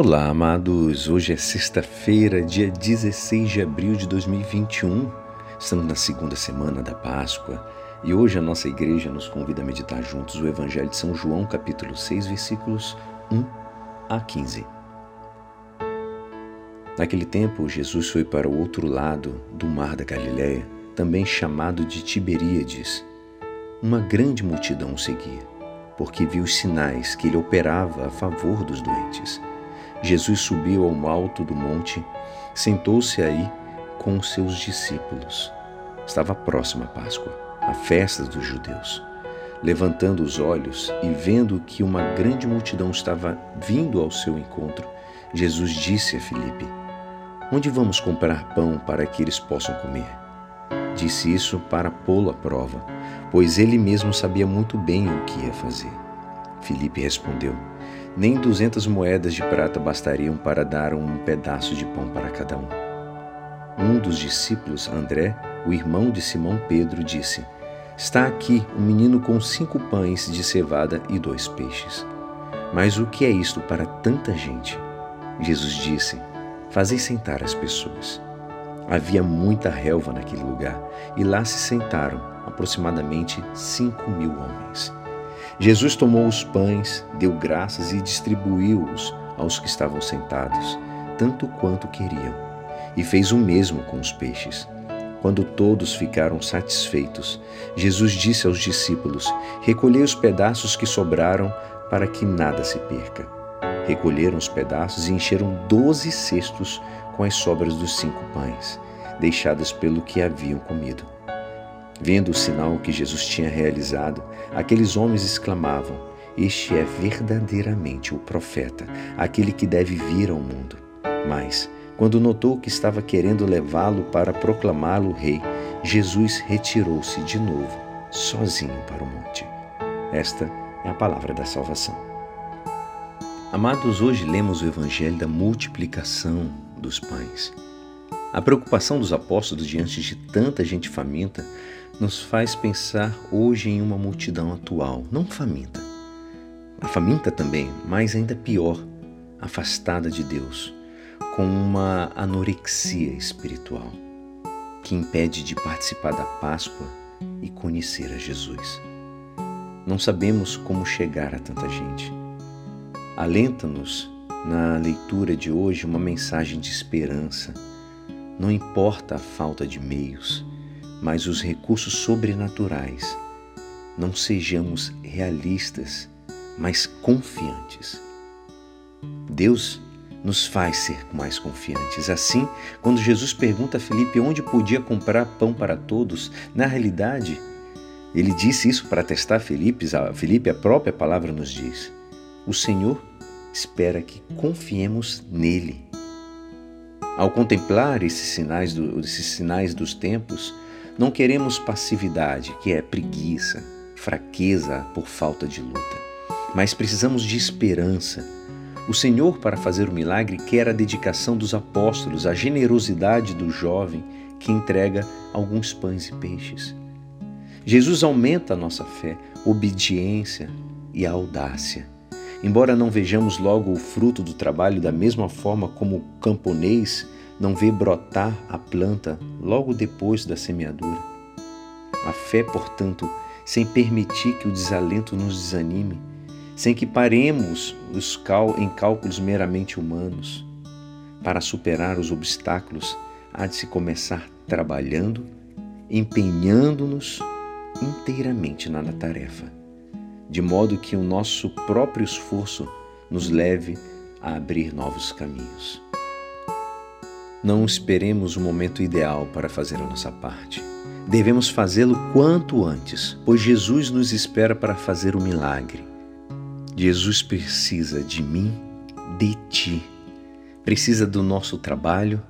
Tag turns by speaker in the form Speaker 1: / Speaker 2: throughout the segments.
Speaker 1: Olá, amados. Hoje é sexta-feira, dia 16 de abril de 2021. Estamos na segunda semana da Páscoa e hoje a nossa igreja nos convida a meditar juntos o Evangelho de São João, capítulo 6, versículos 1 a 15. Naquele tempo, Jesus foi para o outro lado do mar da Galiléia, também chamado de Tiberíades. Uma grande multidão o seguia, porque viu os sinais que ele operava a favor dos doentes. Jesus subiu ao alto do monte, sentou-se aí com seus discípulos. Estava próxima a Páscoa, a festa dos judeus. Levantando os olhos e vendo que uma grande multidão estava vindo ao seu encontro, Jesus disse a Filipe: Onde vamos comprar pão para que eles possam comer? Disse isso para pô-lo à prova, pois ele mesmo sabia muito bem o que ia fazer. Filipe respondeu: nem duzentas moedas de prata bastariam para dar um pedaço de pão para cada um. Um dos discípulos, André, o irmão de Simão Pedro, disse: Está aqui um menino com cinco pães de cevada e dois peixes. Mas o que é isto para tanta gente? Jesus disse: Fazei sentar as pessoas. Havia muita relva naquele lugar, e lá se sentaram aproximadamente cinco mil homens. Jesus tomou os pães, deu graças e distribuiu-os aos que estavam sentados, tanto quanto queriam, e fez o mesmo com os peixes. Quando todos ficaram satisfeitos, Jesus disse aos discípulos: Recolhei os pedaços que sobraram para que nada se perca. Recolheram os pedaços e encheram doze cestos com as sobras dos cinco pães, deixadas pelo que haviam comido. Vendo o sinal que Jesus tinha realizado, aqueles homens exclamavam: Este é verdadeiramente o profeta, aquele que deve vir ao mundo. Mas, quando notou que estava querendo levá-lo para proclamá-lo rei, Jesus retirou-se de novo, sozinho para o monte. Esta é a palavra da salvação. Amados, hoje lemos o evangelho da multiplicação dos pães. A preocupação dos apóstolos diante de tanta gente faminta nos faz pensar hoje em uma multidão atual, não faminta. A faminta também, mas ainda pior, afastada de Deus, com uma anorexia espiritual que impede de participar da Páscoa e conhecer a Jesus. Não sabemos como chegar a tanta gente. Alenta-nos na leitura de hoje uma mensagem de esperança não importa a falta de meios, mas os recursos sobrenaturais. Não sejamos realistas, mas confiantes. Deus nos faz ser mais confiantes. Assim, quando Jesus pergunta a Felipe onde podia comprar pão para todos, na realidade, ele disse isso para testar Felipe, a Felipe a própria palavra nos diz. O Senhor espera que confiemos nele ao contemplar esses sinais, do, esses sinais dos tempos, não queremos passividade, que é preguiça, fraqueza por falta de luta, mas precisamos de esperança. O Senhor, para fazer o milagre, quer a dedicação dos apóstolos, a generosidade do jovem que entrega alguns pães e peixes. Jesus aumenta a nossa fé, obediência e audácia. Embora não vejamos logo o fruto do trabalho da mesma forma como o camponês não vê brotar a planta logo depois da semeadura. A fé, portanto, sem permitir que o desalento nos desanime, sem que paremos em cálculos meramente humanos. Para superar os obstáculos, há de se começar trabalhando, empenhando-nos inteiramente na tarefa de modo que o nosso próprio esforço nos leve a abrir novos caminhos. Não esperemos o momento ideal para fazer a nossa parte. Devemos fazê-lo quanto antes, pois Jesus nos espera para fazer o milagre. Jesus precisa de mim, de ti. Precisa do nosso trabalho,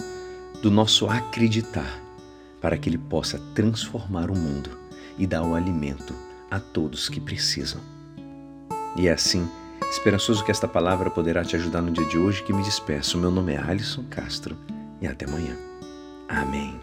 Speaker 1: do nosso acreditar, para que ele possa transformar o mundo e dar o alimento a todos que precisam. E é assim, esperançoso que esta palavra poderá te ajudar no dia de hoje que me despeço. Meu nome é Alisson Castro e até amanhã. Amém.